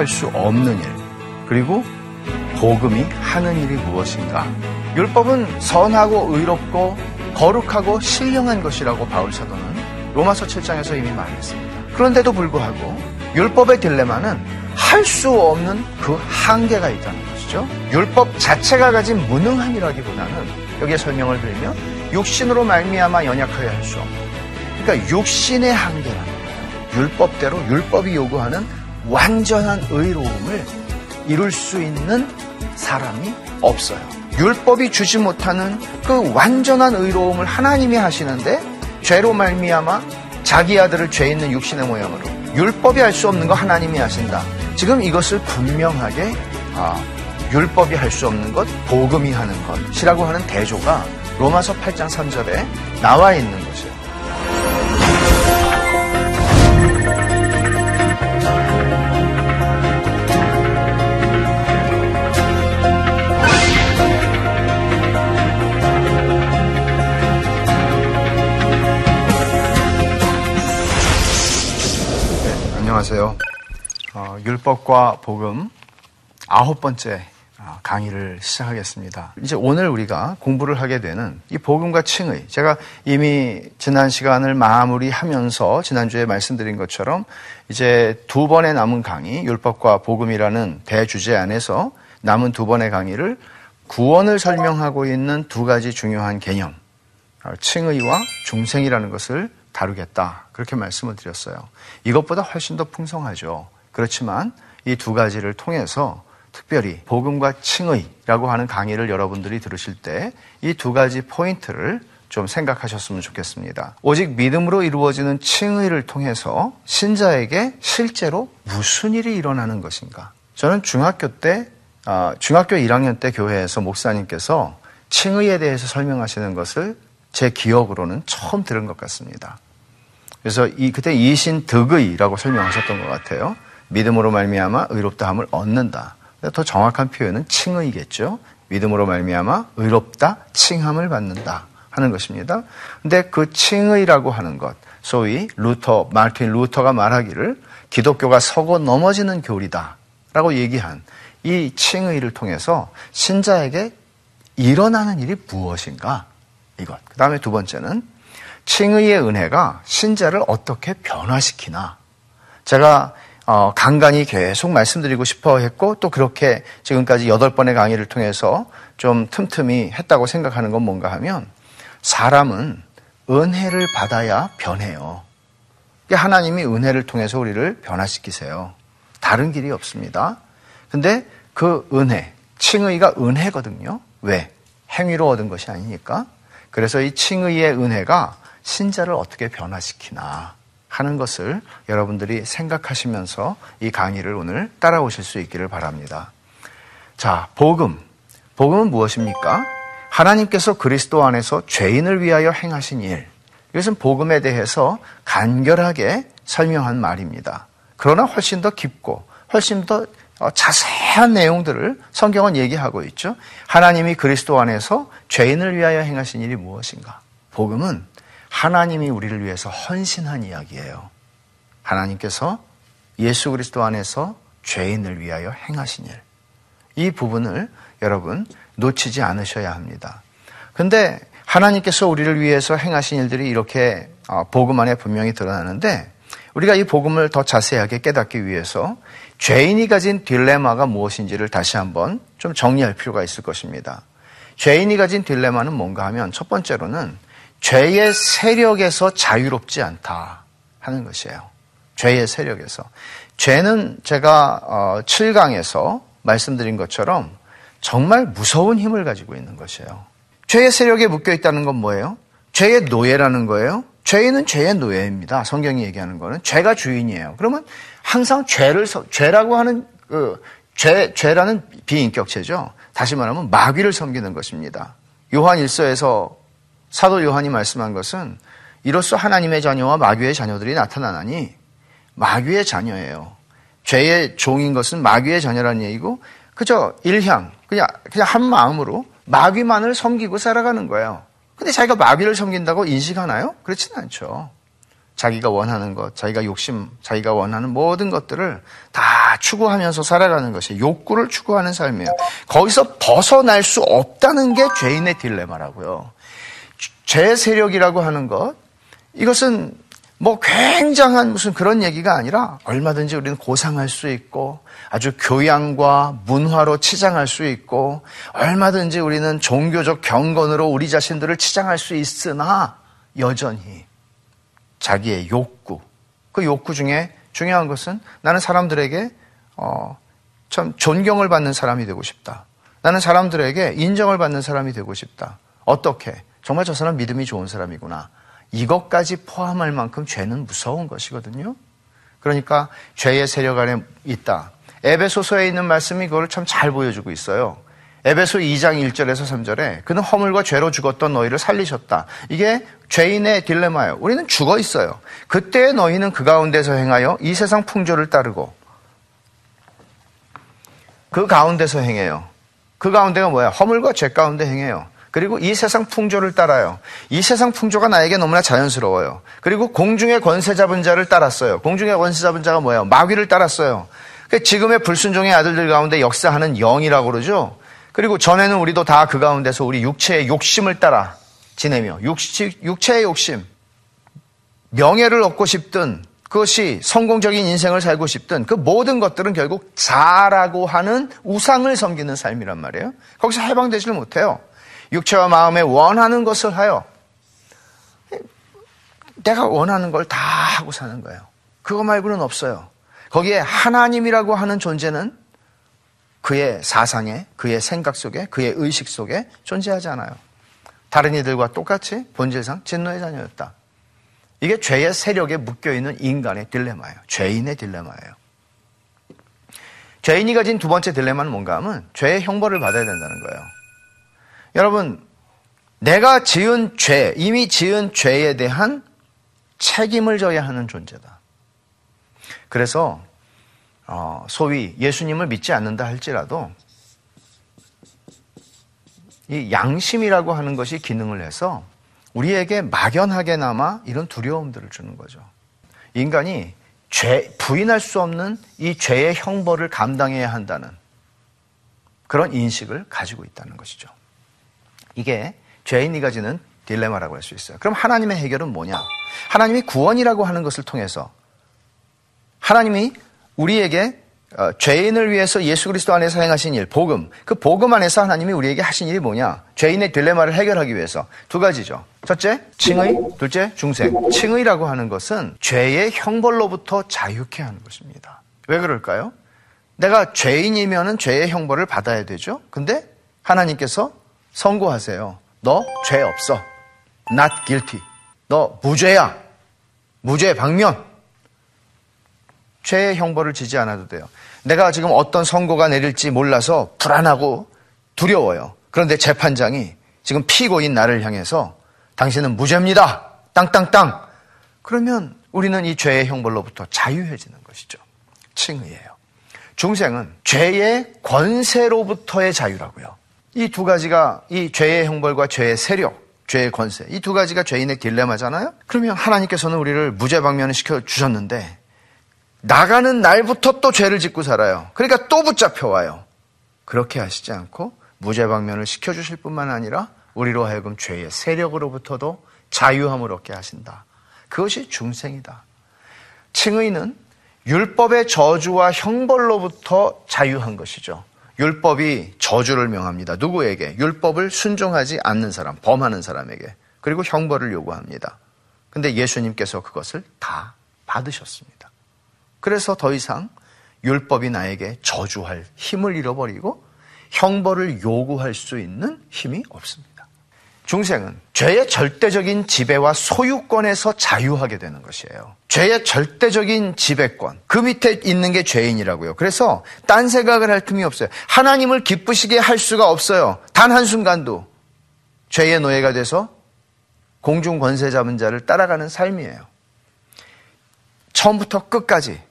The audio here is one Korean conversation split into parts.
할 수 없는 일, 그리고 복음이 하는 일이 무엇인가? 율법은 선하고 의롭고 거룩하고 신령한 것이라고 바울 사도는 로마서 7장에서 이미 말했습니다. 그런데도 불구하고 율법의 딜레마는 할 수 없는 그 한계가 있다는 것이죠. 율법 자체가 가진 무능함이라기보다는 여기에 설명을 드리면 육신으로 말미암아 연약하여 할 수 없는 그러니까 육신의 한계라는 거예요. 율법대로 율법이 요구하는 완전한 의로움을 이룰 수 있는 사람이 없어요. 율법이 주지 못하는 그 완전한 의로움을 하나님이 하시는데 죄로 말미암아 자기 아들을 죄 있는 육신의 모양으로 율법이 할 수 없는 거 하나님이 하신다. 지금 이것을 분명하게 아, 율법이 할 수 없는 것, 복음이 하는 것이라고 하는 대조가 로마서 8장 3절에 나와 있는 것이 안녕하세요. 어, 율법과 복음 아홉 번째 어, 강의를 시작하겠습니다. 이제 오늘 우리가 공부를 하게 되는 이 복음과 칭의. 제가 이미 지난 시간을 마무리하면서 지난주에 말씀드린 것처럼 이제 두 번의 남은 강의, 율법과 복음이라는 대주제 안에서 남은 두 번의 강의를 구원을 설명하고 있는 두 가지 중요한 개념, 어, 칭의와 중생이라는 것을 다루겠다. 그렇게 말씀을 드렸어요. 이것보다 훨씬 더 풍성하죠. 그렇지만 이 두 가지를 통해서 특별히 복음과 칭의라고 하는 강의를 여러분들이 들으실 때 이 두 가지 포인트를 좀 생각하셨으면 좋겠습니다. 오직 믿음으로 이루어지는 칭의를 통해서 신자에게 실제로 무슨 일이 일어나는 것인가? 저는 중학교 때, 어, 중학교 1학년 때 교회에서 목사님께서 칭의에 대해서 설명하시는 것을 제 기억으로는 처음 들은 것 같습니다. 그래서 이 그때 이신 득의라고 설명하셨던 것 같아요. 믿음으로 말미암아 의롭다함을 얻는다. 더 정확한 표현은 칭의겠죠. 믿음으로 말미암아 의롭다 칭함을 받는다 하는 것입니다. 근데 그 칭의라고 하는 것, 소위 루터 마틴 루터가 말하기를 기독교가 서고 넘어지는 교리다라고 얘기한 이 칭의를 통해서 신자에게 일어나는 일이 무엇인가? 이것. 그 다음에 두 번째는 칭의의 은혜가 신자를 어떻게 변화시키나. 제가 어, 간간히 계속 말씀드리고 싶어 했고 또 그렇게 지금까지 여덟 번의 강의를 통해서 좀 틈틈이 했다고 생각하는 건 뭔가 하면 사람은 은혜를 받아야 변해요. 하나님이 은혜를 통해서 우리를 변화시키세요. 다른 길이 없습니다. 근데 그 은혜, 칭의가 은혜거든요. 왜? 행위로 얻은 것이 아니니까. 그래서 이 칭의의 은혜가 신자를 어떻게 변화시키나 하는 것을 여러분들이 생각하시면서 이 강의를 오늘 따라오실 수 있기를 바랍니다. 자, 복음. 복음은 무엇입니까? 하나님께서 그리스도 안에서 죄인을 위하여 행하신 일. 이것은 복음에 대해서 간결하게 설명한 말입니다. 그러나 훨씬 더 깊고 훨씬 더 자세한 내용들을 성경은 얘기하고 있죠. 하나님이 그리스도 안에서 죄인을 위하여 행하신 일이 무엇인가? 복음은 하나님이 우리를 위해서 헌신한 이야기예요. 하나님께서 예수 그리스도 안에서 죄인을 위하여 행하신 일. 이 부분을 여러분 놓치지 않으셔야 합니다. 근데 하나님께서 우리를 위해서 행하신 일들이 이렇게 어, 복음 안에 분명히 드러나는데 우리가 이 복음을 더 자세하게 깨닫기 위해서 죄인이 가진 딜레마가 무엇인지를 다시 한번 좀 정리할 필요가 있을 것입니다. 죄인이 가진 딜레마는 뭔가 하면 첫 번째로는 죄의 세력에서 자유롭지 않다 하는 것이에요. 죄의 세력에서. 죄는 제가 7강에서 어, 말씀드린 것처럼 정말 무서운 힘을 가지고 있는 것이에요. 죄의 세력에 묶여 있다는 건 뭐예요? 죄의 노예라는 거예요. 죄인은 죄의 노예입니다. 성경이 얘기하는 거는 죄가 주인이에요. 그러면 항상 죄를 죄라고 하는 그 죄, 죄라는 비인격체죠. 다시 말하면 마귀를 섬기는 것입니다. 요한 1서에서 사도 요한이 말씀한 것은 이로써 하나님의 자녀와 마귀의 자녀들이 나타나나니 마귀의 자녀예요. 죄의 종인 것은 마귀의 자녀라는 얘기고 그저 일향 그냥 그냥 한 마음으로 마귀만을 섬기고 살아가는 거예요. 근데 자기가 마귀를 섬긴다고 인식하나요? 그렇지는 않죠. 자기가 원하는 것, 자기가 욕심, 자기가 원하는 모든 것들을 다 추구하면서 살아가는 것이 욕구를 추구하는 삶이에요. 거기서 벗어날 수 없다는 게 죄인의 딜레마라고요. 죄 세력이라고 하는 것, 이것은 뭐 굉장한 무슨 그런 얘기가 아니라 얼마든지 우리는 고상할 수 있고 아주 교양과 문화로 치장할 수 있고 얼마든지 우리는 종교적 경건으로 우리 자신들을 치장할 수 있으나 여전히 자기의 욕구 그 욕구 중에 중요한 것은 나는 사람들에게 어, 참 존경을 받는 사람이 되고 싶다. 나는 사람들에게 인정을 받는 사람이 되고 싶다. 어떻게? 정말 저 사람 믿음이 좋은 사람이구나. 이것까지 포함할 만큼 죄는 무서운 것이거든요. 그러니까 죄의 세력 안에 있다. 에베소서에 있는 말씀이 그걸 참 잘 보여주고 있어요. 에베소 2장 1절에서 3절에 그는 허물과 죄로 죽었던 너희를 살리셨다. 이게 죄인의 딜레마예요. 우리는 죽어 있어요. 그때 너희는 그 가운데서 행하여 이 세상 풍조를 따르고 그 가운데서 행해요. 그 가운데가 뭐야? 허물과 죄 가운데 행해요. 그리고 이 세상 풍조를 따라요. 이 세상 풍조가 나에게 너무나 자연스러워요. 그리고 공중의 권세 잡은 자를 따랐어요. 공중의 권세 잡은 자가 뭐예요? 마귀를 따랐어요. 그 지금의 불순종의 아들들 가운데 역사하는 영이라고 그러죠. 그리고 전에는 우리도 다 그 가운데서 우리 육체의 욕심을 따라 지내며 육체, 육체의 욕심, 명예를 얻고 싶든 그것이 성공적인 인생을 살고 싶든 그 모든 것들은 결국 자라고 하는 우상을 섬기는 삶이란 말이에요. 거기서 해방되지를 못해요. 육체와 마음에 원하는 것을 하여 내가 원하는 걸 다 하고 사는 거예요. 그거 말고는 없어요. 거기에 하나님이라고 하는 존재는 그의 사상에, 그의 생각 속에, 그의 의식 속에 존재하지 않아요. 다른 이들과 똑같이 본질상 진노의 자녀였다. 이게 죄의 세력에 묶여있는 인간의 딜레마예요. 죄인의 딜레마예요. 죄인이 가진 두 번째 딜레마는 뭔가 하면 죄의 형벌을 받아야 된다는 거예요. 여러분, 내가 지은 죄, 이미 지은 죄에 대한 책임을 져야 하는 존재다. 그래서 어, 소위 예수님을 믿지 않는다 할지라도 이 양심이라고 하는 것이 기능을 해서 우리에게 막연하게나마 이런 두려움들을 주는 거죠. 인간이 죄, 부인할 수 없는 이 죄의 형벌을 감당해야 한다는 그런 인식을 가지고 있다는 것이죠. 이게 죄인이 가지는 딜레마라고 할 수 있어요. 그럼 하나님의 해결은 뭐냐? 하나님이 구원이라고 하는 것을 통해서 하나님이 우리에게 어, 죄인을 위해서 예수 그리스도 안에서 행하신 일, 복음. 그 복음 안에서 하나님이 우리에게 하신 일이 뭐냐? 죄인의 딜레마를 해결하기 위해서 두 가지죠. 첫째, 칭의. 둘째, 중생. 칭의라고 하는 것은 죄의 형벌로부터 자유케 하는 것입니다. 왜 그럴까요? 내가 죄인이면은 죄의 형벌을 받아야 되죠. 근데 하나님께서 선고하세요. 너 죄 없어. not guilty. 너 무죄야. 무죄 방면. 죄의 형벌을 지지 않아도 돼요. 내가 지금 어떤 선고가 내릴지 몰라서 불안하고 두려워요. 그런데 재판장이 지금 피고인 나를 향해서 당신은 무죄입니다. 땅땅땅. 그러면 우리는 이 죄의 형벌로부터 자유해지는 것이죠. 칭의예요. 중생은 죄의 권세로부터의 자유라고요. 이 두 가지가 이 죄의 형벌과 죄의 세력, 죄의 권세, 이 두 가지가 죄인의 딜레마잖아요? 그러면 하나님께서는 우리를 무죄방면을 시켜 주셨는데, 나가는 날부터 또 죄를 짓고 살아요. 그러니까 또 붙잡혀와요. 그렇게 하시지 않고 무죄방면을 시켜주실 뿐만 아니라 우리로 하여금 죄의 세력으로부터도 자유함을 얻게 하신다. 그것이 중생이다. 칭의는 율법의 저주와 형벌로부터 자유한 것이죠. 율법이 저주를 명합니다. 누구에게? 율법을 순종하지 않는 사람, 범하는 사람에게. 그리고 형벌을 요구합니다. 근데 예수님께서 그것을 다 받으셨습니다. 그래서 더 이상 율법이 나에게 저주할 힘을 잃어버리고 형벌을 요구할 수 있는 힘이 없습니다. 중생은 죄의 절대적인 지배와 소유권에서 자유하게 되는 것이에요. 죄의 절대적인 지배권. 그 밑에 있는 게 죄인이라고요. 그래서 딴 생각을 할 틈이 없어요. 하나님을 기쁘시게 할 수가 없어요. 단 한순간도. 죄의 노예가 돼서 공중 권세 잡은 자를 따라가는 삶이에요. 처음부터 끝까지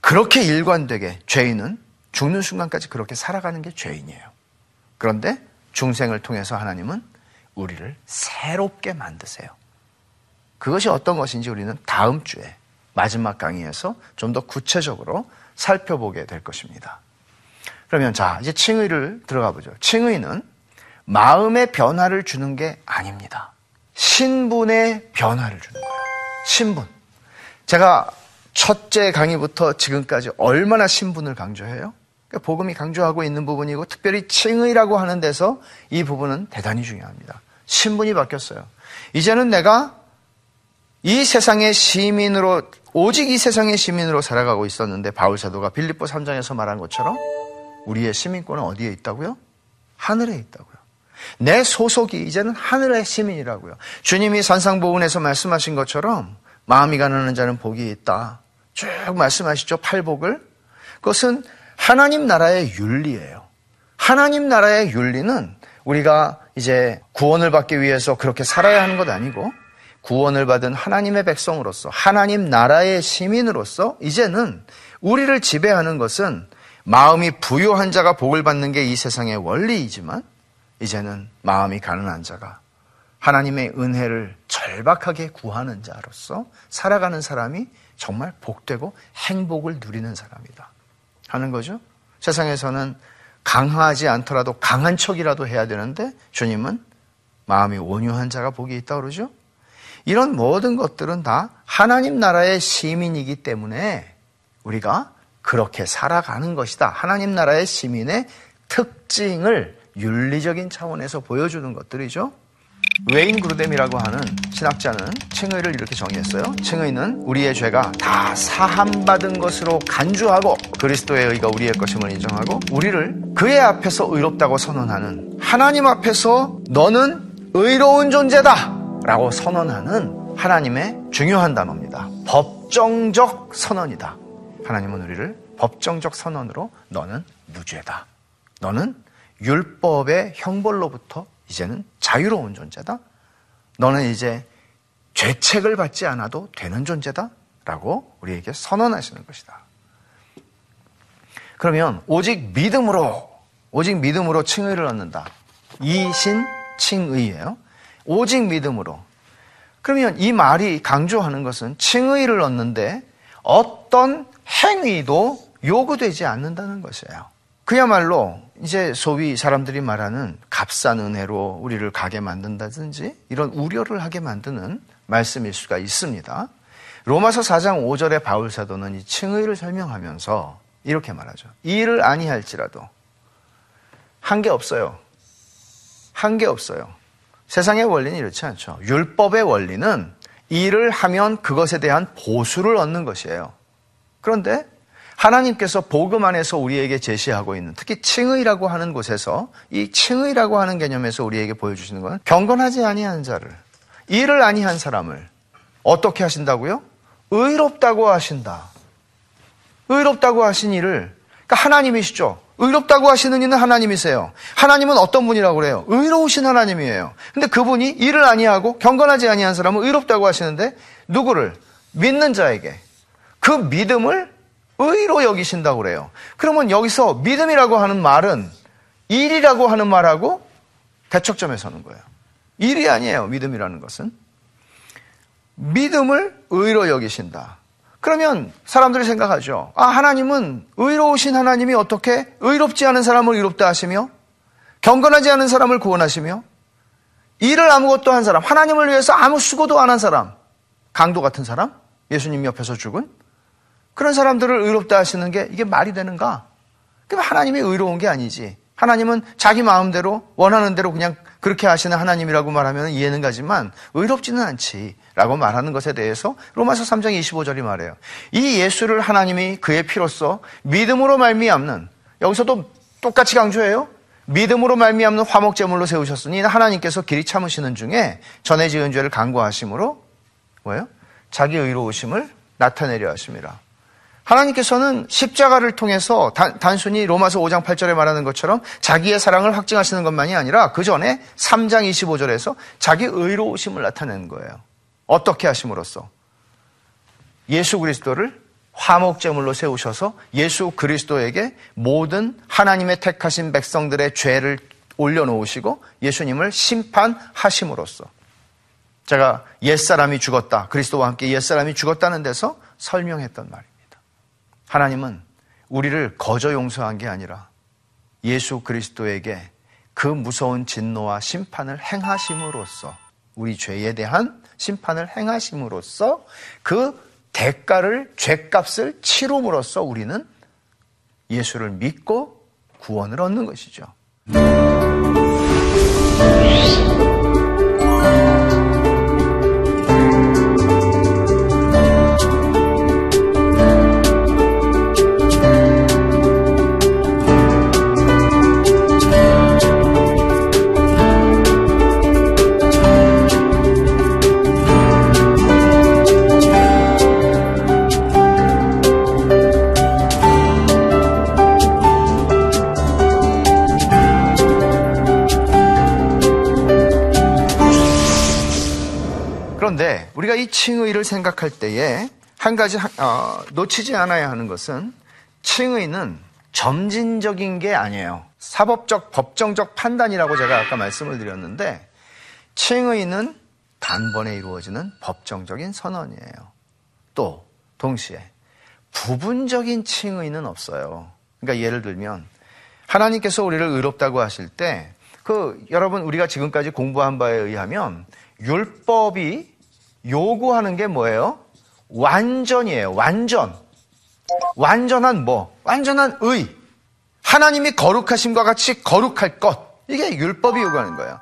그렇게 일관되게 죄인은 죽는 순간까지 그렇게 살아가는 게 죄인이에요. 그런데 중생을 통해서 하나님은 우리를 새롭게 만드세요. 그것이 어떤 것인지 우리는 다음 주에 마지막 강의에서 좀 더 구체적으로 살펴보게 될 것입니다. 그러면 자, 이제 칭의를 들어가 보죠. 칭의는 마음의 변화를 주는 게 아닙니다. 신분의 변화를 주는 거예요. 신분. 제가 첫째 강의부터 지금까지 얼마나 신분을 강조해요? 그러니까 복음이 강조하고 있는 부분이고 특별히 칭의라고 하는 데서 이 부분은 대단히 중요합니다. 신분이 바뀌었어요. 이제는 내가 이 세상의 시민으로 오직 이 세상의 시민으로 살아가고 있었는데 바울 사도가 빌립보 3장에서 말한 것처럼 우리의 시민권은 어디에 있다고요? 하늘에 있다고요. 내 소속이 이제는 하늘의 시민이라고요. 주님이 산상보훈에서 말씀하신 것처럼 마음이 가난한 자는 복이 있다. 쭉 말씀하시죠. 팔복을. 그것은 하나님 나라의 윤리예요. 하나님 나라의 윤리는 우리가 이제 구원을 받기 위해서 그렇게 살아야 하는 것 아니고 구원을 받은 하나님의 백성으로서 하나님 나라의 시민으로서 이제는 우리를 지배하는 것은 마음이 부유한 자가 복을 받는 게 이 세상의 원리이지만 이제는 마음이 가난한 자가 하나님의 은혜를 절박하게 구하는 자로서 살아가는 사람이 정말 복되고 행복을 누리는 사람이다. 하는 거죠. 세상에서는 강하지 않더라도 강한 척이라도 해야 되는데 주님은 마음이 온유한 자가 복이 있다 그러죠. 이런 모든 것들은 다 하나님 나라의 시민이기 때문에 우리가 그렇게 살아가는 것이다. 하나님 나라의 시민의 특징을 윤리적인 차원에서 보여주는 것들이죠. 웨인 그루뎀이라고 하는 신학자는 칭의를 이렇게 정의했어요. 칭의는 우리의 죄가 다 사함받은 것으로 간주하고 그리스도의 의가 우리의 것임을 인정하고 우리를 그의 앞에서 의롭다고 선언하는 하나님 앞에서 너는 의로운 존재다 라고 선언하는 하나님의 중요한 단어입니다. 법정적 선언이다. 하나님은 우리를 법정적 선언으로 너는 무죄다. 너는 율법의 형벌로부터 이제는 자유로운 존재다. 너는 이제 죄책을 받지 않아도 되는 존재다. 라고 우리에게 선언하시는 것이다. 그러면 오직 믿음으로, 오직 믿음으로 칭의를 얻는다. 이신 칭의예요. 오직 믿음으로. 그러면 이 말이 강조하는 것은 칭의를 얻는데 어떤 행위도 요구되지 않는다는 것이에요. 그야말로 이제 소위 사람들이 말하는 값싼 은혜로 우리를 가게 만든다든지 이런 우려를 하게 만드는 말씀일 수가 있습니다. 로마서 4장 5절의 바울 사도는 이 칭의를 설명하면서 이렇게 말하죠. 일을 아니할지라도 한 게 없어요. 한 게 없어요. 세상의 원리는 이렇지 않죠. 율법의 원리는 일을 하면 그것에 대한 보수를 얻는 것이에요. 그런데 하나님께서 복음 안에서 우리에게 제시하고 있는 특히 칭의라고 하는 곳에서 이 칭의라고 하는 개념에서 우리에게 보여주시는 것은 경건하지 아니한 자를 일을 아니한 사람을 어떻게 하신다고요? 의롭다고 하신다. 의롭다고 하신 일을 그러니까 하나님이시죠. 의롭다고 하시는 이는 하나님이세요. 하나님은 어떤 분이라고 그래요? 의로우신 하나님이에요. 근데 그분이 일을 아니하고 경건하지 아니한 사람은 의롭다고 하시는데 누구를 믿는 자에게 그 믿음을 의로 여기신다고 그래요. 그러면 여기서 믿음이라고 하는 말은 일이라고 하는 말하고 대척점에 서는 거예요. 일이 아니에요. 믿음이라는 것은. 믿음을 의로 여기신다. 그러면 사람들이 생각하죠. 아, 하나님은 의로우신 하나님이 어떻게 의롭지 않은 사람을 의롭다 하시며 경건하지 않은 사람을 구원하시며 일을 아무것도 한 사람, 하나님을 위해서 아무 수고도 안 한 사람, 강도 같은 사람, 예수님 옆에서 죽은 그런 사람들을 의롭다 하시는 게 이게 말이 되는가? 그럼 하나님이 의로운 게 아니지. 하나님은 자기 마음대로 원하는 대로 그냥 그렇게 하시는 하나님이라고 말하면 이해는 가지만 의롭지는 않지. 라고 말하는 것에 대해서 로마서 3장 25절이 말해요. 이 예수를 하나님이 그의 피로써 믿음으로 말미암는 여기서도 똑같이 강조해요. 믿음으로 말미암는 화목제물로 세우셨으니 하나님께서 길이 참으시는 중에 전에 지은 죄를 간구하심으로 뭐예요? 자기 의로우심을 나타내려 하심이라. 하나님께서는 십자가를 통해서 단, 순히 로마서 5장 8절에 말하는 것처럼 자기의 사랑을 확증하시는 것만이 아니라 그 전에 3장 25절에서 자기 의로우심을 나타내는 거예요. 어떻게 하심으로써? 예수 그리스도를 화목제물로 세우셔서 예수 그리스도에게 모든 하나님의 택하신 백성들의 죄를 올려놓으시고 예수님을 심판하심으로써 제가 옛사람이 죽었다. 그리스도와 함께 옛사람이 죽었다는 데서 설명했던 말입니다. 하나님은 우리를 거저 용서한 게 아니라 예수 그리스도에게 그 무서운 진노와 심판을 행하심으로써 우리 죄에 대한 심판을 행하심으로써 그 대가를 죄값을 치rum으로써 우리는 예수를 믿고 구원을 얻는 것이죠. 칭의를 생각할 때에 한 가지 어, 놓치지 않아야 하는 것은 칭의는 점진적인 게 아니에요. 사법적, 법정적 판단이라고 제가 아까 말씀을 드렸는데 칭의는 단번에 이루어지는 법정적인 선언이에요. 또 동시에 부분적인 칭의는 없어요. 그러니까 예를 들면 하나님께서 우리를 의롭다고 하실 때 그 여러분 우리가 지금까지 공부한 바에 의하면 율법이 요구하는 게 뭐예요? 완전이에요. 완전. 완전한 뭐? 완전한 의. 하나님이 거룩하심과 같이 거룩할 것. 이게 율법이 요구하는 거예요.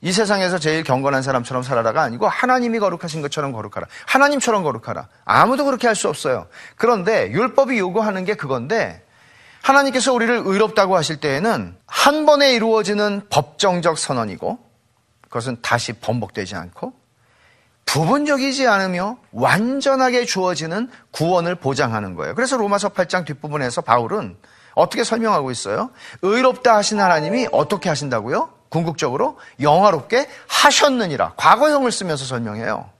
이 세상에서 제일 경건한 사람처럼 살아라가 아니고 하나님이 거룩하신 것처럼 거룩하라. 하나님처럼 거룩하라. 아무도 그렇게 할 수 없어요. 그런데 율법이 요구하는 게 그건데 하나님께서 우리를 의롭다고 하실 때에는 한 번에 이루어지는 법정적 선언이고 그것은 다시 번복되지 않고 부분적이지 않으며 완전하게 주어지는 구원을 보장하는 거예요. 그래서 로마서 8장 뒷부분에서 바울은 어떻게 설명하고 있어요? 의롭다 하신 하나님이 어떻게 하신다고요? 궁극적으로 영화롭게 하셨느니라. 과거형을 쓰면서 설명해요.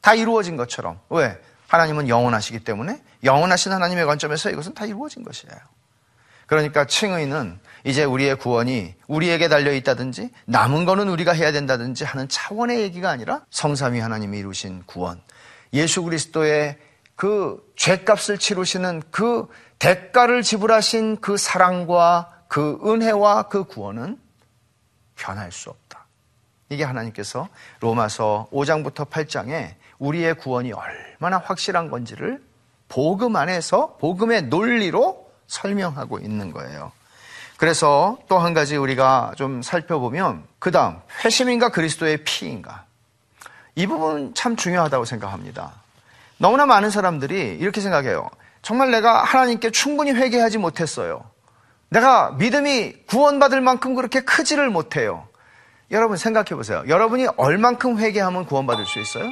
다 이루어진 것처럼. 왜? 하나님은 영원하시기 때문에 영원하신 하나님의 관점에서 이것은 다 이루어진 것이에요. 그러니까 칭의는 이제 우리의 구원이 우리에게 달려 있다든지 남은 거는 우리가 해야 된다든지 하는 차원의 얘기가 아니라 성삼위 하나님이 이루신 구원, 예수 그리스도의 그 죄값을 치르시는 그 대가를 지불하신 그 사랑과 그 은혜와 그 구원은 변할 수 없다. 이게 하나님께서 로마서 5장부터 8장에 우리의 구원이 얼마나 확실한 건지를 복음 안에서 복음의 논리로 설명하고 있는 거예요. 그래서 또 한 가지 우리가 좀 살펴보면 그 다음 회심인가 그리스도의 피인가 이 부분 참 중요하다고 생각합니다. 너무나 많은 사람들이 이렇게 생각해요. 정말 내가 하나님께 충분히 회개하지 못했어요. 내가 믿음이 구원받을 만큼 그렇게 크지를 못해요. 여러분 생각해 보세요. 여러분이 얼만큼 회개하면 구원받을 수 있어요?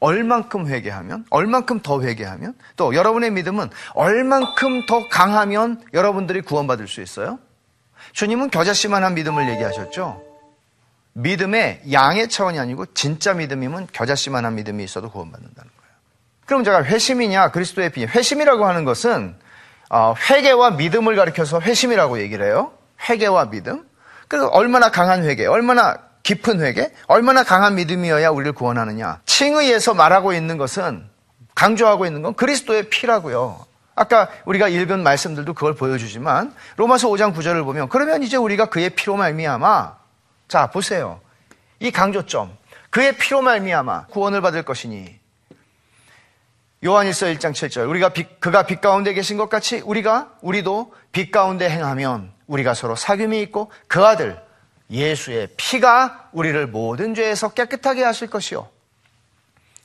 얼만큼 회개하면, 얼만큼 더 회개하면, 또 여러분의 믿음은 얼만큼 더 강하면 여러분들이 구원받을 수 있어요? 주님은 겨자씨만한 믿음을 얘기하셨죠? 믿음의 양의 차원이 아니고 진짜 믿음이면 겨자씨만한 믿음이 있어도 구원받는다는 거예요. 그럼 제가 회심이냐 그리스도의 비 회심이라고 하는 것은 어, 회개와 믿음을 가리켜서 회심이라고 얘기를 해요. 회개와 믿음. 그래서 얼마나 강한 회개, 얼마나 깊은 회개, 얼마나 강한 믿음이어야 우리를 구원하느냐. 칭의에서 말하고 있는 것은 강조하고 있는 건 그리스도의 피라고요. 아까 우리가 읽은 말씀들도 그걸 보여주지만 로마서 5장 9절을 보면 그러면 이제 우리가 그의 피로 말미암아 자 보세요. 이 강조점 그의 피로 말미암아 구원을 받을 것이니 요한일서 1장 7절 우리가 빛, 그가 빛 가운데 계신 것 같이 우리가 우리도 빛 가운데 행하면 우리가 서로 사귐이 있고 그 아들 예수의 피가 우리를 모든 죄에서 깨끗하게 하실 것이요.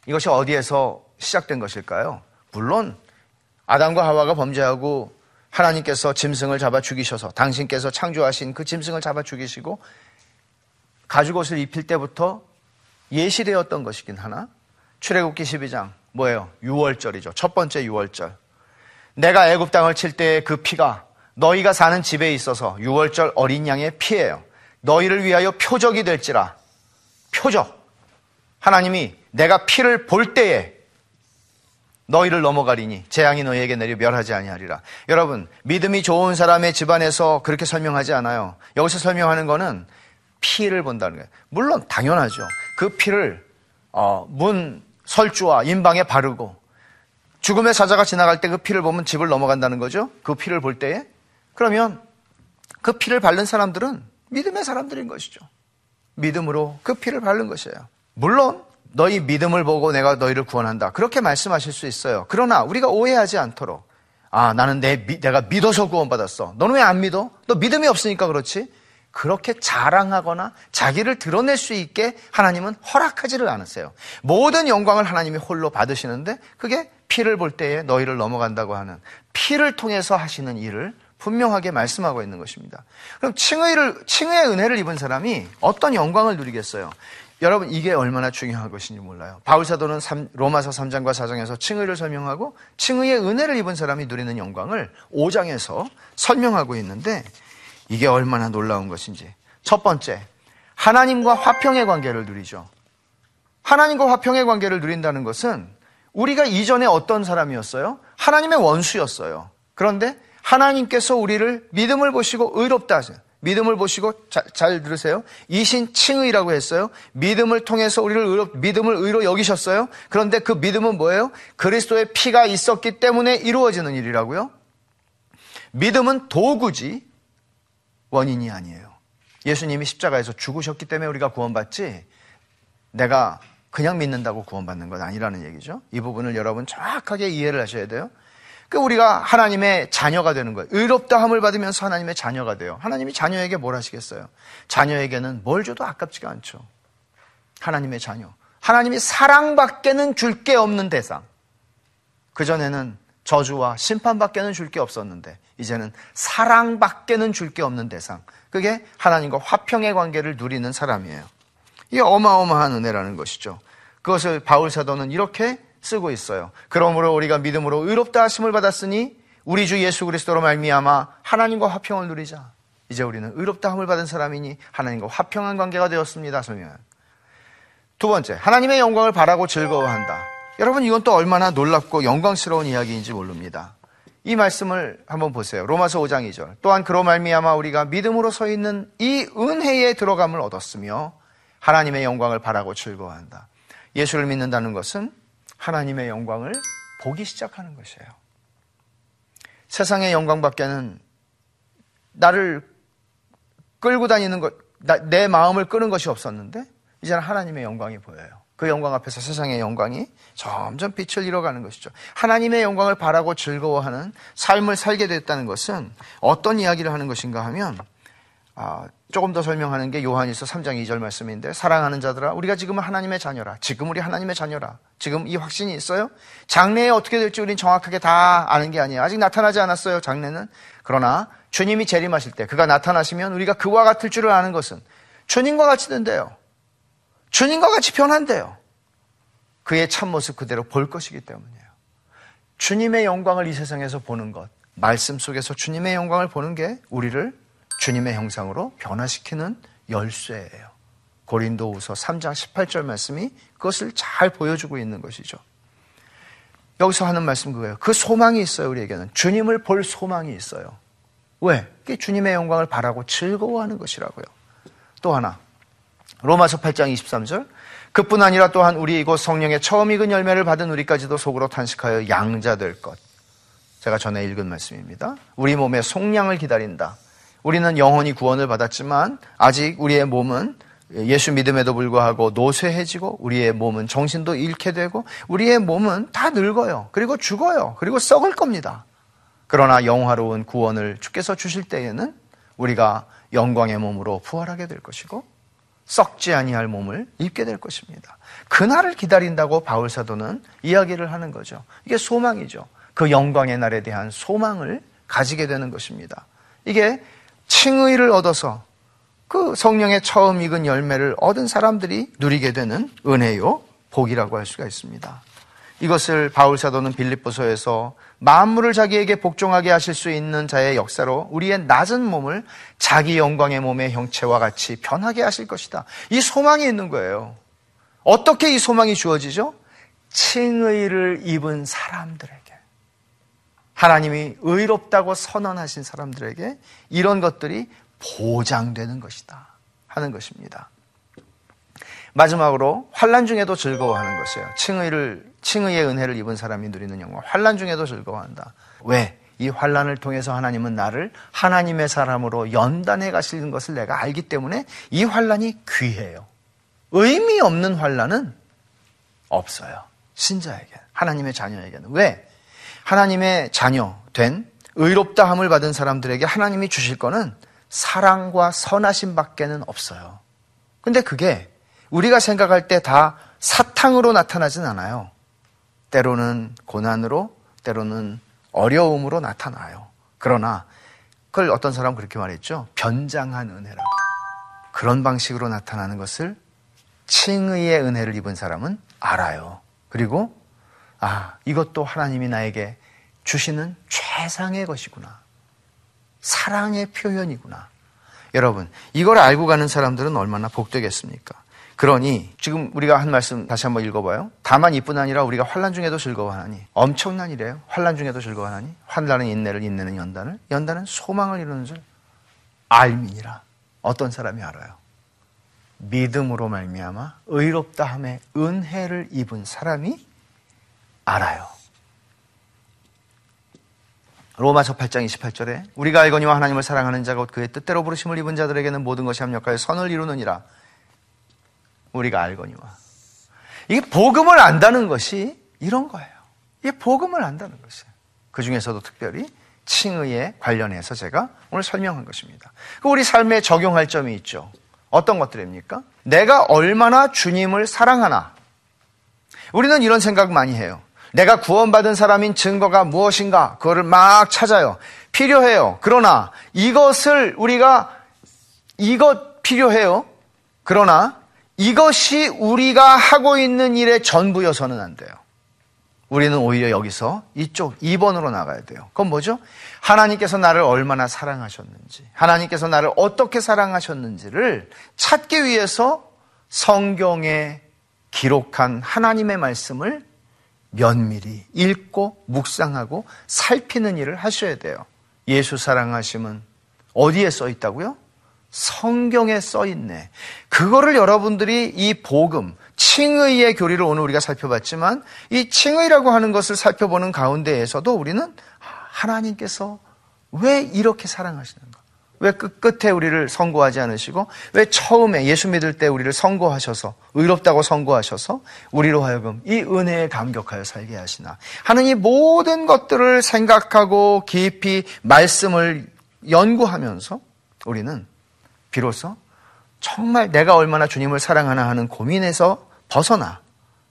이것이 어디에서 시작된 것일까요? 물론 아담과 하와가 범죄하고 하나님께서 짐승을 잡아 죽이셔서 당신께서 창조하신 그 짐승을 잡아 죽이시고 가죽옷을 입힐 때부터 예시되었던 것이긴 하나 출애굽기 12장 뭐예요? 6월절이죠. 첫 번째 6월절. 내가 애굽 땅을 칠 때의 그 피가 너희가 사는 집에 있어서 6월절 어린 양의 피예요. 너희를 위하여 표적이 될지라. 표적. 하나님이 내가 피를 볼 때에 너희를 넘어가리니 재앙이 너희에게 내려 멸하지 아니하리라. 여러분, 믿음이 좋은 사람의 집안에서 그렇게 설명하지 않아요. 여기서 설명하는 거는 피를 본다는 거예요. 물론 당연하죠. 그 피를 어, 문 설주와 인방에 바르고 죽음의 사자가 지나갈 때 그 피를 보면 집을 넘어간다는 거죠. 그 피를 볼 때에. 그러면 그 피를 바른 사람들은 믿음의 사람들인 것이죠. 믿음으로 그 피를 바른 것이에요. 물론 너희 믿음을 보고 내가 너희를 구원한다. 그렇게 말씀하실 수 있어요. 그러나 우리가 오해하지 않도록 아, 나는 내, 내가 믿어서 구원받았어. 너는 왜 안 믿어? 너 믿음이 없으니까 그렇지? 그렇게 자랑하거나 자기를 드러낼 수 있게 하나님은 허락하지를 않으세요. 모든 영광을 하나님이 홀로 받으시는데 그게 피를 볼 때에 너희를 넘어간다고 하는 피를 통해서 하시는 일을 분명하게 말씀하고 있는 것입니다. 그럼 칭의를, 칭의의 은혜를 입은 사람이 어떤 영광을 누리겠어요? 여러분 이게 얼마나 중요한 것인지 몰라요. 바울사도는 로마서 3장과 4장에서 칭의를 설명하고 칭의의 은혜를 입은 사람이 누리는 영광을 5장에서 설명하고 있는데 이게 얼마나 놀라운 것인지. 첫 번째, 하나님과 화평의 관계를 누리죠. 하나님과 화평의 관계를 누린다는 것은 우리가 이전에 어떤 사람이었어요? 하나님의 원수였어요. 그런데 하나님께서 우리를 믿음을 보시고 의롭다 하세요. 믿음을 보시고 자, 잘 들으세요. 이신 칭의라고 했어요. 믿음을 통해서 우리를 의로, 믿음을 의로 여기셨어요. 그런데 그 믿음은 뭐예요? 그리스도의 피가 있었기 때문에 이루어지는 일이라고요. 믿음은 도구지 원인이 아니에요. 예수님이 십자가에서 죽으셨기 때문에 우리가 구원받지 내가 그냥 믿는다고 구원받는 건 아니라는 얘기죠. 이 부분을 여러분 정확하게 이해를 하셔야 돼요. 그 우리가 하나님의 자녀가 되는 거예요. 의롭다함을 받으면서 하나님의 자녀가 돼요. 하나님이 자녀에게 뭘 하시겠어요? 자녀에게는 뭘 줘도 아깝지가 않죠. 하나님의 자녀. 하나님이 사랑밖에는 줄 게 없는 대상. 그전에는 저주와 심판밖에는 줄 게 없었는데, 이제는 사랑밖에는 줄 게 없는 대상. 그게 하나님과 화평의 관계를 누리는 사람이에요. 이게 어마어마한 은혜라는 것이죠. 그것을 바울 사도는 이렇게 쓰고 있어요. 그러므로 우리가 믿음으로 의롭다 하심을 받았으니 우리 주 예수 그리스도로 말미암아 하나님과 화평을 누리자. 이제 우리는 의롭다 함을 받은 사람이니 하나님과 화평한 관계가 되었습니다. 설명은. 두 번째, 하나님의 영광을 바라고 즐거워한다. 여러분 이건 또 얼마나 놀랍고 영광스러운 이야기인지 모릅니다. 이 말씀을 한번 보세요. 로마서 5장 2절. 또한 그로 말미암아 우리가 믿음으로 서 있는 이 은혜에 들어감을 얻었으며 하나님의 영광을 바라고 즐거워한다. 예수를 믿는다는 것은 하나님의 영광을 보기 시작하는 것이에요. 세상의 영광밖에는 나를 끌고 다니는 것, 내 마음을 끄는 것이 없었는데, 이제는 하나님의 영광이 보여요. 그 영광 앞에서 세상의 영광이 점점 빛을 잃어가는 것이죠. 하나님의 영광을 바라고 즐거워하는 삶을 살게 됐다는 것은 어떤 이야기를 하는 것인가 하면, 아, 조금 더 설명하는 게 요한일서 3장 2절 말씀인데 사랑하는 자들아 우리가 지금은 하나님의 자녀라. 지금 우리 하나님의 자녀라. 지금 이 확신이 있어요? 장래에 어떻게 될지 우리는 정확하게 다 아는 게 아니에요. 아직 나타나지 않았어요. 장래는. 그러나 주님이 재림하실 때 그가 나타나시면 우리가 그와 같을 줄을 아는 것은 주님과 같이 된대요. 주님과 같이 변한대요. 그의 참모습 그대로 볼 것이기 때문이에요. 주님의 영광을 이 세상에서 보는 것, 말씀 속에서 주님의 영광을 보는 게 우리를 주님의 형상으로 변화시키는 열쇠예요. 고린도후서 3장 18절 말씀이 그것을 잘 보여주고 있는 것이죠. 여기서 하는 말씀 그거예요. 그 소망이 있어요, 우리에게는. 주님을 볼 소망이 있어요. 왜? 그게 주님의 영광을 바라고 즐거워하는 것이라고요. 또 하나. 로마서 8장 23절. 그뿐 아니라 또한 우리 이곳 성령의 처음 익은 열매를 받은 우리까지도 속으로 탄식하여 양자 될 것. 제가 전에 읽은 말씀입니다. 우리 몸의 속량을 기다린다. 우리는 영원히 구원을 받았지만 아직 우리의 몸은 예수 믿음에도 불구하고 노쇠해지고 우리의 몸은 정신도 잃게 되고 우리의 몸은 다 늙어요. 그리고 죽어요. 그리고 썩을 겁니다. 그러나 영화로운 구원을 주께서 주실 때에는 우리가 영광의 몸으로 부활하게 될 것이고 썩지 아니할 몸을 입게 될 것입니다. 그날을 기다린다고 바울 사도는 이야기를 하는 거죠. 이게 소망이죠. 그 영광의 날에 대한 소망을 가지게 되는 것입니다. 이게 칭의를 얻어서 그 성령의 처음 익은 열매를 얻은 사람들이 누리게 되는 은혜요, 복이라고 할 수가 있습니다. 이것을 바울 사도는 빌립보서에서 만물을 자기에게 복종하게 하실 수 있는 자의 역사로 우리의 낮은 몸을 자기 영광의 몸의 형체와 같이 변하게 하실 것이다. 이 소망이 있는 거예요. 어떻게 이 소망이 주어지죠? 칭의를 입은 사람들에게. 하나님이 의롭다고 선언하신 사람들에게 이런 것들이 보장되는 것이다 하는 것입니다. 마지막으로 환란 중에도 즐거워하는 것이에요. 칭의를 칭의의 은혜를 입은 사람이 누리는 영광. 환란 중에도 즐거워한다. 왜? 이 환란을 통해서 하나님은 나를 하나님의 사람으로 연단해 가시는 것을 내가 알기 때문에 이 환란이 귀해요. 의미 없는 환란은 없어요. 신자에게, 하나님의 자녀에게는 왜? 하나님의 자녀 된 의롭다 함을 받은 사람들에게 하나님이 주실 거는 사랑과 선하심 밖에는 없어요. 근데 그게 우리가 생각할 때 다 사탕으로 나타나진 않아요. 때로는 고난으로, 때로는 어려움으로 나타나요. 그러나 그걸 어떤 사람은 그렇게 말했죠. 변장한 은혜라고. 그런 방식으로 나타나는 것을 칭의의 은혜를 입은 사람은 알아요. 그리고 아, 이것도 하나님이 나에게 주시는 최상의 것이구나. 사랑의 표현이구나. 여러분, 이걸 알고 가는 사람들은 얼마나 복되겠습니까? 그러니 지금 우리가 한 말씀 다시 한번 읽어봐요. 다만 이뿐 아니라 우리가 환란 중에도 즐거워하니 엄청난 일이에요. 환란 중에도 즐거워하니 환란은 인내를 인내는 연단을 연단은 소망을 이루는 줄 알미니라. 어떤 사람이 알아요? 믿음으로 말미암아 의롭다함의 은혜를 입은 사람이 알아요. 로마서 8장 28절에 우리가 알거니와 하나님을 사랑하는 자가 곧 그의 뜻대로 부르심을 입은 자들에게는 모든 것이 합력하여 선을 이루느니라. 우리가 알거니와. 이게 복음을 안다는 것이 이런 거예요. 이게 복음을 안다는 것이에요. 그 중에서도 특별히 칭의에 관련해서 제가 오늘 설명한 것입니다. 그 우리 삶에 적용할 점이 있죠. 어떤 것들입니까? 내가 얼마나 주님을 사랑하나. 우리는 이런 생각 많이 해요. 내가 구원받은 사람인 증거가 무엇인가? 그거를 막 찾아요. 필요해요. 그러나 이것을 우리가 이것 필요해요. 그러나 이것이 우리가 하고 있는 일의 전부여서는 안 돼요. 우리는 오히려 여기서 이쪽 2번으로 나가야 돼요. 그건 뭐죠? 하나님께서 나를 얼마나 사랑하셨는지, 하나님께서 나를 어떻게 사랑하셨는지를 찾기 위해서 성경에 기록한 하나님의 말씀을 면밀히 읽고 묵상하고 살피는 일을 하셔야 돼요. 예수 사랑하심은 어디에 써 있다고요? 성경에 써 있네. 그거를 여러분들이 이 복음, 칭의의 교리를 오늘 우리가 살펴봤지만 이 칭의라고 하는 것을 살펴보는 가운데에서도 우리는 하나님께서 왜 이렇게 사랑하시는가? 왜 끝끝에 우리를 선고하지 않으시고 왜 처음에 예수 믿을 때 우리를 선고하셔서 의롭다고 선고하셔서 우리로 하여금 이 은혜에 감격하여 살게 하시나 하는 이 모든 것들을 생각하고 깊이 말씀을 연구하면서 우리는 비로소 정말 내가 얼마나 주님을 사랑하나 하는 고민에서 벗어나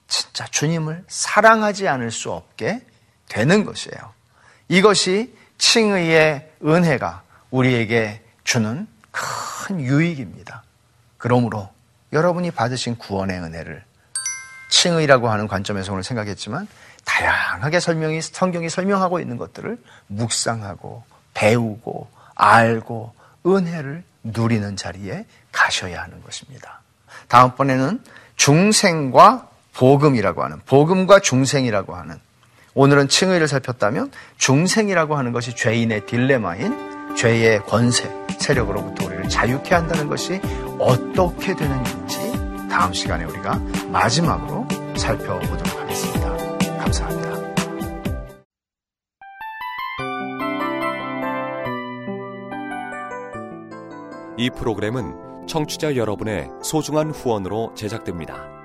진짜 주님을 사랑하지 않을 수 없게 되는 것이에요. 이것이 칭의의 은혜가 우리에게 주는 큰 유익입니다. 그러므로 여러분이 받으신 구원의 은혜를 칭의라고 하는 관점에서 오늘 생각했지만 다양하게 설명이 성경이 설명하고 있는 것들을 묵상하고 배우고 알고 은혜를 누리는 자리에 가셔야 하는 것입니다. 다음번에는 중생과 복음이라고 하는 복음과 중생이라고 하는 오늘은 칭의를 살폈다면 중생이라고 하는 것이 죄인의 딜레마인 죄의 권세, 세력으로부터 우리를 자유케 한다는 것이 어떻게 되는 일인지 다음 시간에 우리가 마지막으로 살펴보도록 하겠습니다. 감사합니다. 이 프로그램은 청취자 여러분의 소중한 후원으로 제작됩니다.